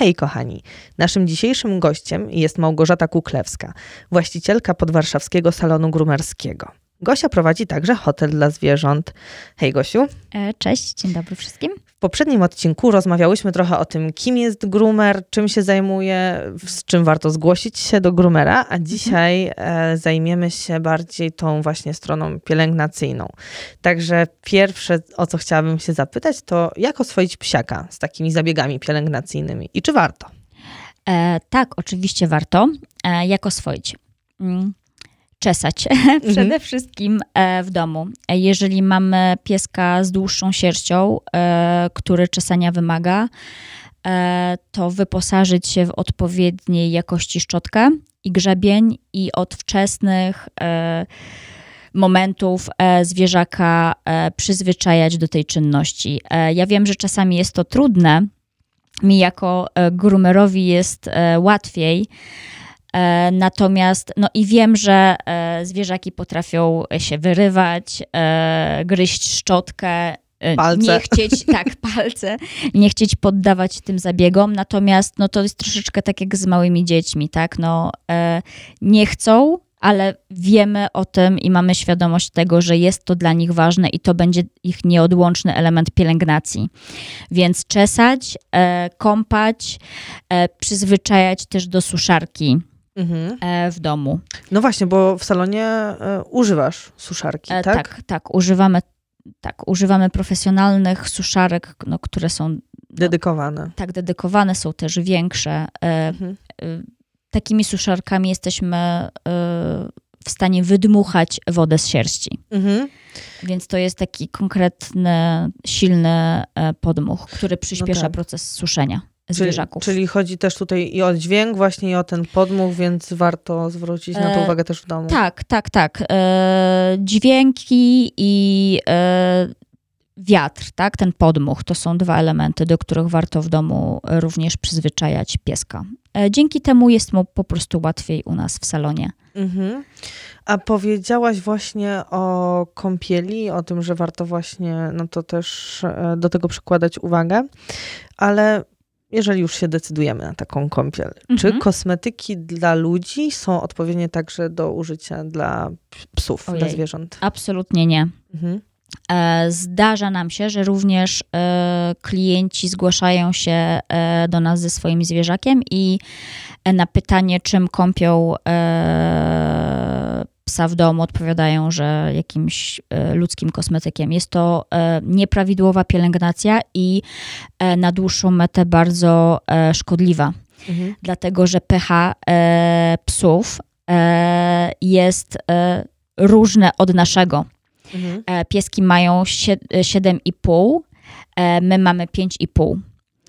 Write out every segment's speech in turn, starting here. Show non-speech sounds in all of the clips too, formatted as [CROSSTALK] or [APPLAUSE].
Hej kochani, naszym dzisiejszym gościem jest Małgorzata Kuklewska, właścicielka podwarszawskiego salonu grumerskiego. Gosia prowadzi także hotel dla zwierząt. Hej Gosiu. E, cześć, dzień dobry wszystkim. W poprzednim odcinku rozmawiałyśmy trochę o tym, kim jest groomer, czym się zajmuje, z czym warto zgłosić się do groomera, a dzisiaj mhm. zajmiemy się bardziej tą właśnie stroną pielęgnacyjną. Także pierwsze, o co chciałabym się zapytać, to jak oswoić psiaka z takimi zabiegami pielęgnacyjnymi i czy warto? E, tak, oczywiście warto. E, jak oswoić? Mm czesać [LAUGHS] przede mhm. wszystkim e, w domu. Jeżeli mamy pieska z dłuższą sierścią, e, który czesania wymaga, e, to wyposażyć się w odpowiedniej jakości szczotkę i grzebień i od wczesnych momentów zwierzaka przyzwyczajać do tej czynności. Ja wiem, że czasami jest to trudne. Mi jako groomerowi jest łatwiej, E, natomiast, no i wiem, że e, zwierzaki potrafią się wyrywać, e, gryźć szczotkę, palce. nie chcieć, [LAUGHS] tak, palce, nie chcieć poddawać tym zabiegom, natomiast no to jest troszeczkę tak jak z małymi dziećmi, tak, no nie chcą, ale wiemy o tym i mamy świadomość tego, że jest to dla nich ważne i to będzie ich nieodłączny element pielęgnacji. Więc czesać, kąpać, przyzwyczajać też do suszarki mhm. E, w domu. No właśnie, bo w salonie e, używasz suszarki, e, tak? Tak, tak. Używamy, tak, używamy profesjonalnych suszarek, no, które są... No, dedykowane. Tak, dedykowane, są też większe. Mhm. Takimi suszarkami jesteśmy w stanie wydmuchać wodę z sierści. Mhm. Więc to jest taki konkretny, silny podmuch, który przyspiesza no tak. proces suszenia zwierzaków. Czyli, czyli, chodzi też tutaj i o dźwięk właśnie i o ten podmuch, więc warto zwrócić na to e, uwagę też w domu. Tak, tak, tak. E, dźwięki i e, wiatr, tak, ten podmuch, to są dwa elementy, do których warto w domu również przyzwyczajać pieska. E, dzięki temu jest mu po prostu łatwiej u nas w salonie. Mhm. A powiedziałaś właśnie o kąpieli, o tym, że warto właśnie no to też e, do tego przykładać uwagę, ale jeżeli już się decydujemy na taką kąpiel, mhm. czy kosmetyki dla ludzi są odpowiednie także do użycia dla psów, Ojej, dla zwierząt? Absolutnie nie. Mhm. E, zdarza nam się, że również e, klienci zgłaszają się e, do nas ze swoim zwierzakiem i na pytanie, czym kąpią psa w domu odpowiadają, że jakimś e, ludzkim kosmetykiem. Jest to e, nieprawidłowa pielęgnacja i e, na dłuższą metę bardzo szkodliwa. Mhm. Dlatego, że pH psów jest różne od naszego. Mhm. Pieski mają 7,5, my mamy 5,5.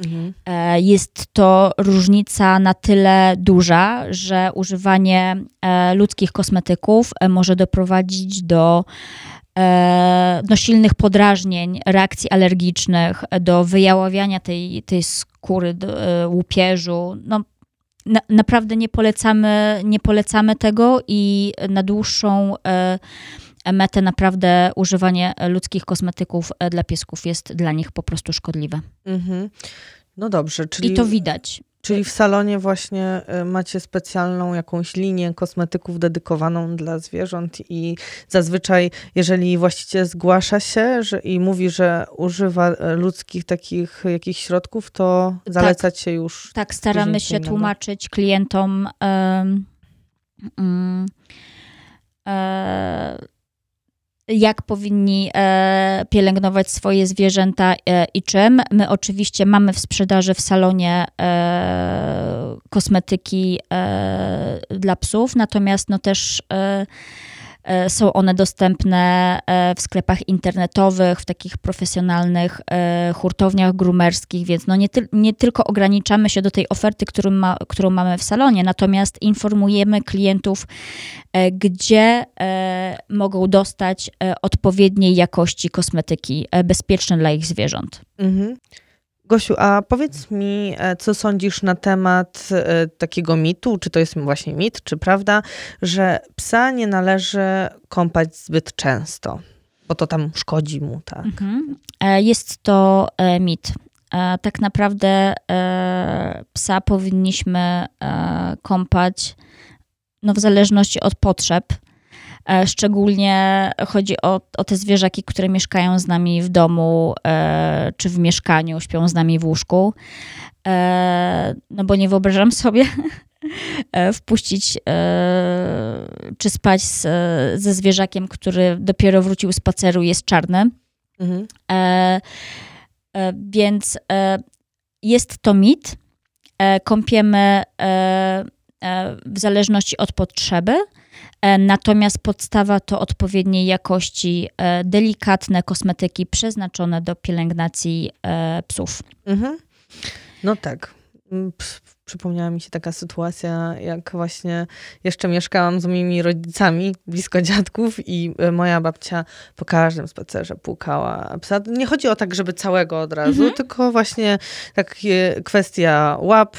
Mhm. E, jest to różnica na tyle duża, że używanie e, ludzkich kosmetyków e, może doprowadzić do do silnych podrażnień, reakcji alergicznych, do wyjaławiania tej, tej skóry, do, łupieżu. No, na, naprawdę nie polecamy, nie polecamy tego i na dłuższą metę naprawdę używanie ludzkich kosmetyków dla piesków jest dla nich po prostu szkodliwe. Mhm. No dobrze, czyli... I to widać. Czyli w salonie właśnie y, macie specjalną jakąś linię kosmetyków dedykowaną dla zwierząt i zazwyczaj, jeżeli właściciel zgłasza się że, i mówi, że używa y, ludzkich takich jakichś środków, to zalecać tak, się już. Tak, staramy się innego. tłumaczyć klientom. Um, um, jak powinni e, pielęgnować swoje zwierzęta e, i czym. My oczywiście mamy w sprzedaży w salonie e, kosmetyki dla psów, natomiast no też są one dostępne e, w sklepach internetowych, w takich profesjonalnych e, hurtowniach grumerskich, więc no nie, ty, nie tylko ograniczamy się do tej oferty, którą, ma, którą mamy w salonie, natomiast informujemy klientów, gdzie mogą dostać odpowiedniej jakości kosmetyki bezpieczne dla ich zwierząt. Mhm. Gosiu, a powiedz mi, e, co sądzisz na temat e, takiego mitu, czy to jest właśnie mit, czy prawda, że psa nie należy kąpać zbyt często, bo to tam szkodzi mu, tak? Mhm. E, jest to mit. tak naprawdę psa powinniśmy kąpać no, w zależności od potrzeb. Szczególnie chodzi o, o te zwierzaki, które mieszkają z nami w domu czy w mieszkaniu, śpią z nami w łóżku. No bo nie wyobrażam sobie, [LAUGHS] E, wpuścić e, czy spać z, ze zwierzakiem, który dopiero wrócił z spaceru, jest czarny. Mhm. E, więc jest to mit. Kąpiemy w zależności od potrzeby. Natomiast podstawa to odpowiedniej jakości delikatne kosmetyki przeznaczone do pielęgnacji psów. Mhm. No tak. Mm, przypomniała mi się taka sytuacja, jak właśnie jeszcze mieszkałam z moimi rodzicami, blisko dziadków i e, moja babcia po każdym spacerze płukała psa. Nie chodzi o tak, żeby całego od razu, mhm. tylko właśnie takie kwestia łap,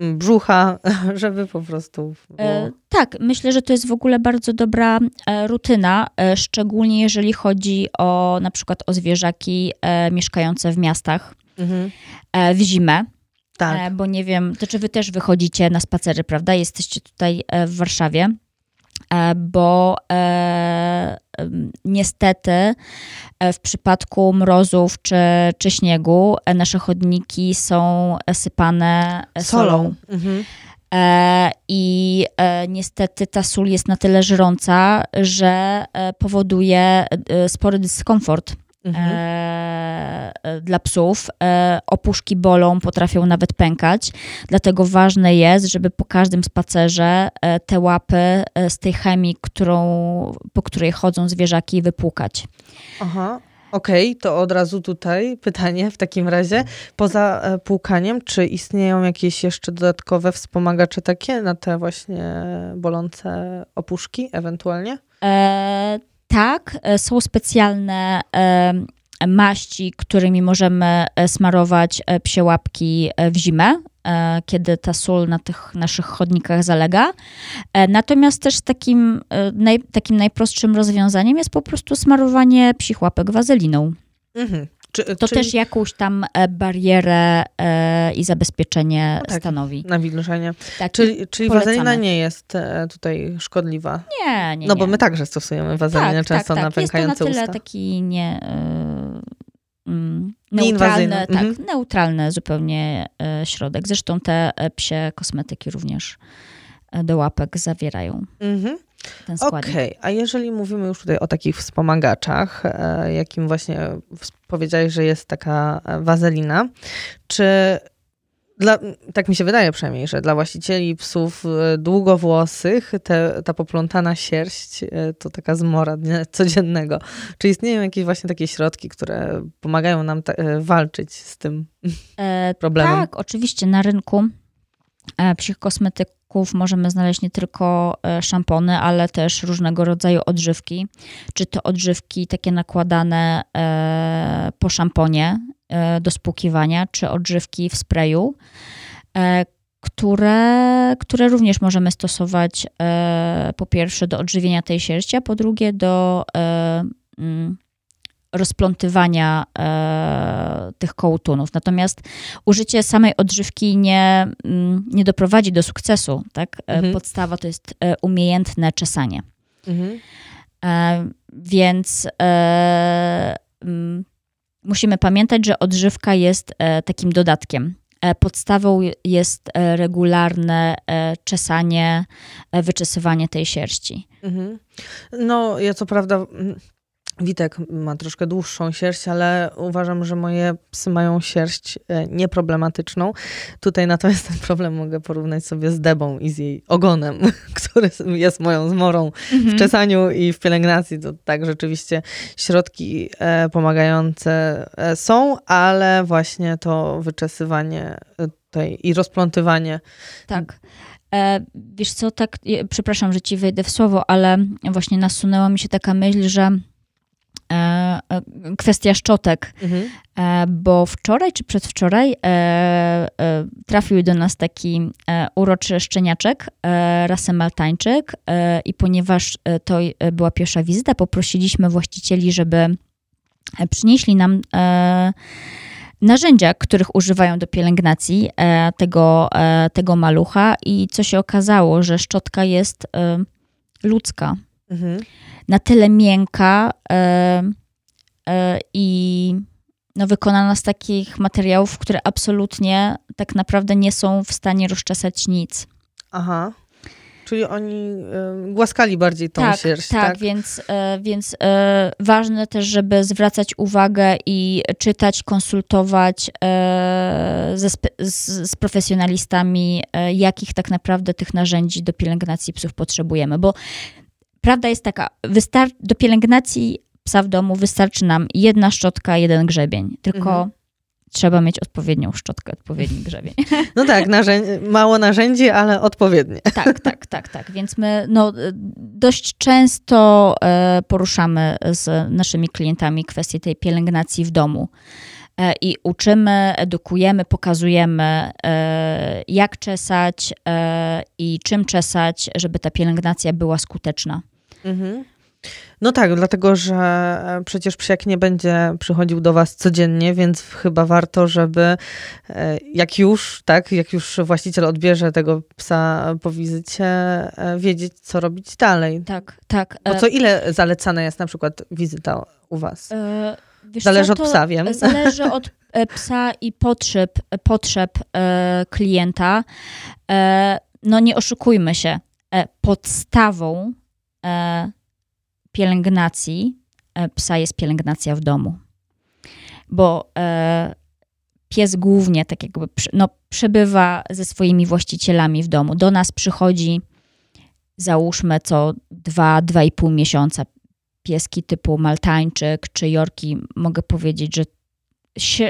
brzucha, [LAUGHS] żeby po prostu. E, tak, myślę, że to jest w ogóle bardzo dobra e, rutyna, e, szczególnie jeżeli chodzi o na przykład o zwierzaki mieszkające w miastach mhm. W zimę. Tak. Bo nie wiem, to czy wy też wychodzicie na spacery, prawda? Jesteście tutaj w Warszawie bo e, niestety w przypadku mrozów czy, czy śniegu nasze chodniki są sypane solą. solą. Mhm. E, I e, niestety ta sól jest na tyle żrąca, że powoduje spory dyskomfort Mhm. E, e, dla psów. E, opuszki bolą, potrafią nawet pękać. Dlatego ważne jest, żeby po każdym spacerze e, te łapy e, z tej chemii, którą, po której chodzą zwierzaki, wypłukać. Aha. Okej, okay, to od razu tutaj pytanie w takim razie. Poza e, płukaniem, czy istnieją jakieś jeszcze dodatkowe wspomagacze takie na te właśnie bolące opuszki ewentualnie? E, tak, e, są specjalne e, maści, którymi możemy e, smarować psie łapki w zimę, kiedy ta sól na tych naszych chodnikach zalega. Natomiast też takim, takim najprostszym rozwiązaniem jest po prostu smarowanie psich łapek wazeliną. Mhm. Czy, to czyli... też jakąś tam e, barierę e, i zabezpieczenie no tak, stanowi. Nawilżenie. Tak, czyli czyli wazelina nie jest e, tutaj szkodliwa? Nie, nie. No bo my także stosujemy wazelinę tak, często tak, na pękające usta. Jest to na tyle usta. taki nie... Mm, neutralny, tak, mhm. neutralny zupełnie środek. Zresztą te psie kosmetyki również do łapek zawierają. Mhm ten składnik. Okej, okay. a jeżeli mówimy już tutaj o takich wspomagaczach, e, jakim właśnie powiedziałeś, że jest taka e, wazelina, czy dla, tak mi się wydaje przynajmniej, że dla właścicieli psów e, długowłosych te, ta poplątana sierść to taka zmora dnia [LAUGHS] codziennego. Czy istnieją jakieś właśnie takie środki, które pomagają nam ta, walczyć z tym e, problemem? Tak, oczywiście na rynku e, psich kosmetyków możemy znaleźć nie tylko e, szampony, ale też różnego rodzaju odżywki. Czy to odżywki takie nakładane e, po szamponie do spłukiwania, czy odżywki w sprayu, które, które również możemy stosować po pierwsze do odżywienia tej sierści, a po drugie do mm, rozplątywania e, tych kołtunów. Natomiast użycie samej odżywki nie, mm, nie doprowadzi do sukcesu. Tak? E, mhm. Podstawa to jest e, umiejętne czesanie. Mhm. E, więc e, mm, musimy pamiętać, że odżywka jest e, takim dodatkiem. Podstawą jest regularne czesanie, wyczesywanie tej sierści. Mhm. No, ja co prawda Witek ma troszkę dłuższą sierść, ale uważam, że moje psy mają sierść e, nieproblematyczną. Tutaj natomiast ten problem mogę porównać sobie z Debą i z jej ogonem, [LAUGHS] który jest moją zmorą mhm. w czesaniu i w pielęgnacji. To tak rzeczywiście środki e, pomagające e, są, ale właśnie to wyczesywanie tutaj i rozplątywanie. Tak. E, wiesz co, tak, przepraszam, że ci wejdę w słowo, ale właśnie nasunęła mi się taka myśl, że kwestia szczotek, mhm. E, bo wczoraj czy przedwczoraj trafił do nas taki uroczy szczeniaczek, rasy maltańczyk i ponieważ to była pierwsza wizyta, poprosiliśmy właścicieli, żeby przynieśli nam narzędzia, których używają do pielęgnacji e, tego, e, tego malucha i co się okazało, że szczotka jest e, ludzka. Mhm. Na tyle miękka e, e, i no, wykonana z takich materiałów, które absolutnie tak naprawdę nie są w stanie rozczesać nic. Aha. Czyli oni y, głaskali bardziej tą tak, sierść. Tak, tak, więc, y, więc y, ważne też, żeby zwracać uwagę i czytać, konsultować ze, z, z, profesjonalistami, jakich tak naprawdę tych narzędzi do pielęgnacji psów potrzebujemy. Bo prawda jest taka, do pielęgnacji psa w domu wystarczy nam jedna szczotka, jeden grzebień. Tylko mhm trzeba mieć odpowiednią szczotkę, odpowiedni grzebień. [LAUGHS] No tak, mało narzędzi, ale odpowiednie. [LAUGHS] Tak, tak, tak, tak. Więc my no, dość często e, poruszamy z naszymi klientami kwestię tej pielęgnacji w domu. E, I uczymy, edukujemy, pokazujemy, e, jak czesać i czym czesać, żeby ta pielęgnacja była skuteczna. Mhm. No tak, dlatego że e, przecież psiak nie będzie przychodził do was codziennie, więc chyba warto, żeby e, jak już, tak, jak już właściciel odbierze tego psa po wizycie, e, wiedzieć, co robić dalej. Tak, tak. Bo co ile zalecana jest na przykład wizyta u was? Wiesz zależy od psa, wiem. Zależy od psa i potrzeb, potrzeb klienta. No nie oszukujmy się. Podstawą pielęgnacji e, psa jest pielęgnacja w domu. Bo e, pies głównie tak jakby no, przebywa ze swoimi właścicielami w domu. Do nas przychodzi załóżmy co 2-2,5 miesiąca. Pieski typu maltańczyk czy jorki, mogę powiedzieć, że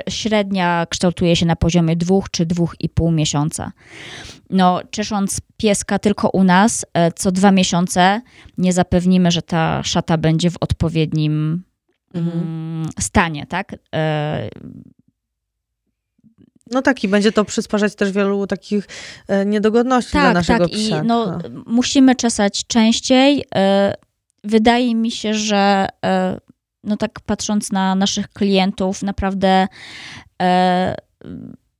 średnia kształtuje się na poziomie dwóch czy dwóch i pół miesiąca. No, czesząc pieska tylko u nas e, co dwa miesiące, nie zapewnimy, że ta szata będzie w odpowiednim mhm. Mm, stanie, tak? E, no tak, i będzie to przysparzać też wielu takich e, niedogodności tak, dla naszego tak. psa. I no, musimy czesać częściej. Wydaje mi się, że no tak patrząc na naszych klientów, naprawdę e,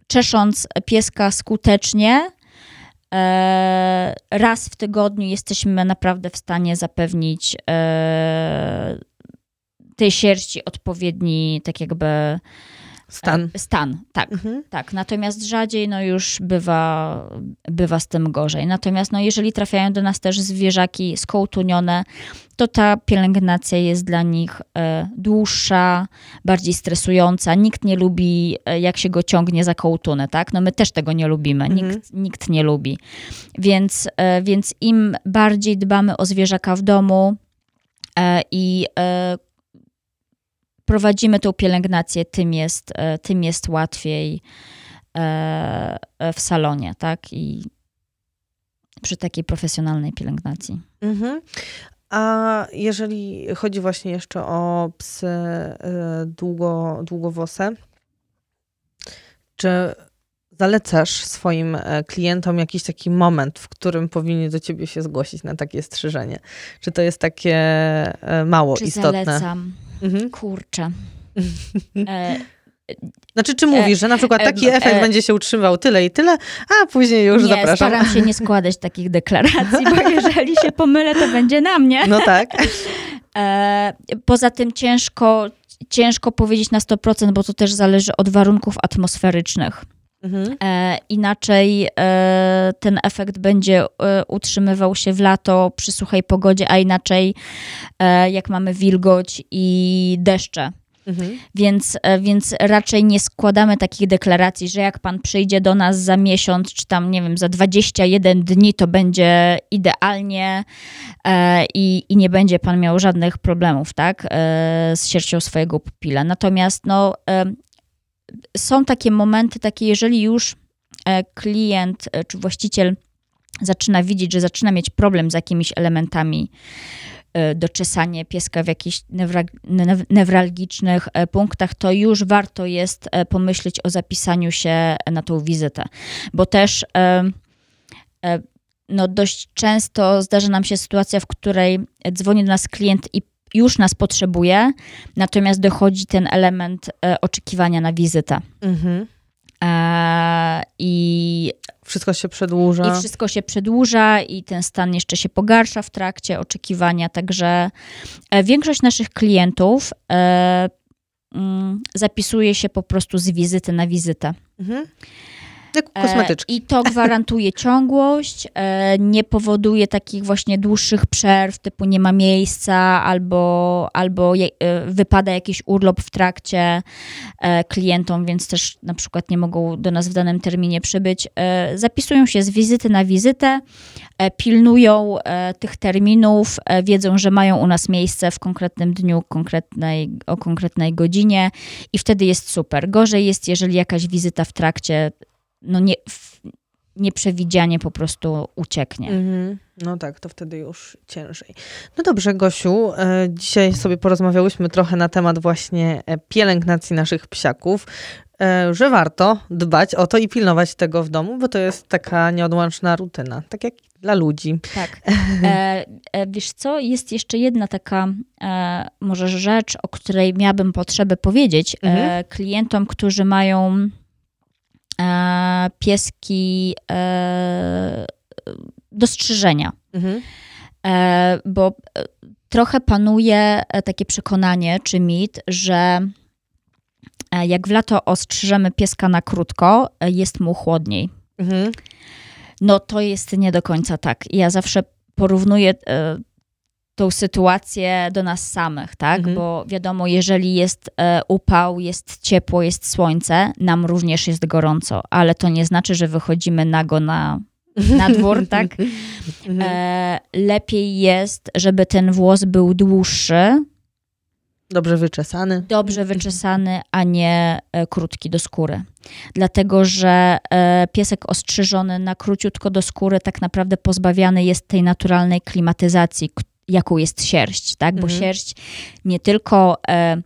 czesząc pieska skutecznie, e, raz w tygodniu jesteśmy naprawdę w stanie zapewnić e, tej sierści odpowiedni, tak jakby Stan. E, stan, tak, mhm. tak. Natomiast rzadziej no już bywa, bywa z tym gorzej. Natomiast no jeżeli trafiają do nas też zwierzaki skołtunione, to ta pielęgnacja jest dla nich e, dłuższa, bardziej stresująca. Nikt nie lubi, e, jak się go ciągnie za kołtunę, tak? No my też tego nie lubimy, mhm. nikt, nikt nie lubi. Więc, więc im bardziej dbamy o zwierzaka w domu i prowadzimy tą pielęgnację, tym jest, e, tym jest łatwiej e, e, w salonie, tak? I przy takiej profesjonalnej pielęgnacji. Mhm. A jeżeli chodzi właśnie jeszcze o psy długo, długowłose, czy zalecasz swoim klientom jakiś taki moment, w którym powinni do ciebie się zgłosić na takie strzyżenie? Czy to jest takie mało czy istotne? Zalecam. Mhm. Kurczę. [LAUGHS] E, znaczy, czy mówisz, że na przykład taki e, efekt e, będzie się utrzymywał tyle i tyle, a później już nie, zapraszam? staram się nie składać takich deklaracji, bo [LAUGHS] jeżeli się pomylę, to będzie na mnie. No tak. [LAUGHS] E, poza tym ciężko, ciężko powiedzieć na 100%, bo to też zależy od warunków atmosferycznych. Mhm. E, inaczej e, ten efekt będzie e, utrzymywał się w lato przy suchej pogodzie, a inaczej e, jak mamy wilgoć i deszcze. Mhm. Więc, e, więc raczej nie składamy takich deklaracji, że jak pan przyjdzie do nas za miesiąc, czy tam, nie wiem, za 21 dni, to będzie idealnie e, i, i nie będzie pan miał żadnych problemów, tak, e, z sierścią swojego pupila. Natomiast, no, e, są takie momenty, takie, jeżeli już e, klient e, czy właściciel zaczyna widzieć, że zaczyna mieć problem z jakimiś elementami e, doczesanie pieska w jakichś newralgicznych punktach, to już warto jest pomyśleć o zapisaniu się na tą wizytę. Bo też no dość często zdarza nam się sytuacja, w której dzwoni do nas klient i już nas potrzebuje, natomiast dochodzi ten element e, oczekiwania na wizytę. Mhm. E, I wszystko się przedłuża. I wszystko się przedłuża, i ten stan jeszcze się pogarsza w trakcie oczekiwania. Także e, większość naszych klientów e, mm, zapisuje się po prostu z wizyty na wizytę. Mhm. Jak kosmetyczki. E, I to gwarantuje [LAUGHS] ciągłość, e, nie powoduje takich właśnie dłuższych przerw, typu nie ma miejsca, albo, albo e, wypada jakiś urlop w trakcie klientom, więc też na przykład nie mogą do nas w danym terminie przybyć. Zapisują się z wizyty na wizytę, pilnują tych terminów, wiedzą, że mają u nas miejsce w konkretnym dniu, konkretnej, o konkretnej godzinie i wtedy jest super. Gorzej jest, jeżeli jakaś wizyta w trakcie no nie, nieprzewidzianie po prostu ucieknie. Mm-hmm. No tak, to wtedy już ciężej. No dobrze, Gosiu, e, dzisiaj sobie porozmawiałyśmy trochę na temat właśnie e, pielęgnacji naszych psiaków, e, że warto dbać o to i pilnować tego w domu, bo to jest taka nieodłączna rutyna, tak jak dla ludzi. Tak. [LAUGHS] E, e, wiesz co, jest jeszcze jedna taka e, może rzecz, o której miałabym potrzebę powiedzieć mm-hmm. klientom, którzy mają pieski e, dostrzeżenia. Mhm. E, bo trochę panuje takie przekonanie czy mit, że jak w lato ostrzyżemy pieska na krótko, jest mu chłodniej. Mhm. No to jest nie do końca tak. Ja zawsze porównuję tą sytuację do nas samych, tak? Mhm. Bo wiadomo, jeżeli jest e, upał, jest ciepło, jest słońce, nam również jest gorąco, ale to nie znaczy, że wychodzimy nago na, na dwór, [LAUGHS] tak? Mhm. E, lepiej jest, żeby ten włos był dłuższy. Dobrze wyczesany. Dobrze wyczesany, a nie e, krótki do skóry. Dlatego, że e, piesek ostrzyżony na króciutko do skóry tak naprawdę pozbawiany jest tej naturalnej klimatyzacji, jaką jest sierść, tak? Bo mhm. sierść nie tylko e,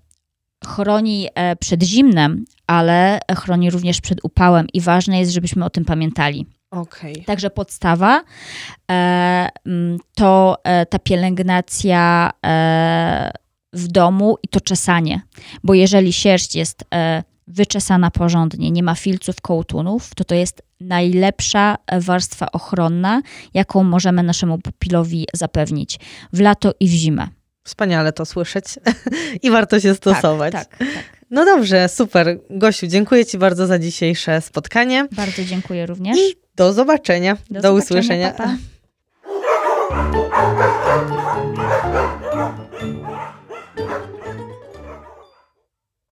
chroni e, przed zimnem, ale chroni również przed upałem i ważne jest, żebyśmy o tym pamiętali. Okay. Także podstawa e, to e, ta pielęgnacja e, w domu i to czesanie, bo jeżeli sierść jest e, wyczesana porządnie, nie ma filców, kołtunów, to to jest najlepsza warstwa ochronna, jaką możemy naszemu pupilowi zapewnić w lato i w zimę. Wspaniale to słyszeć [LAUGHS] i warto się stosować. Tak, tak, tak. No dobrze, super. Gosiu, dziękuję Ci bardzo za dzisiejsze spotkanie. Bardzo dziękuję również. I do zobaczenia, do, do zobaczenia, usłyszenia. Papa.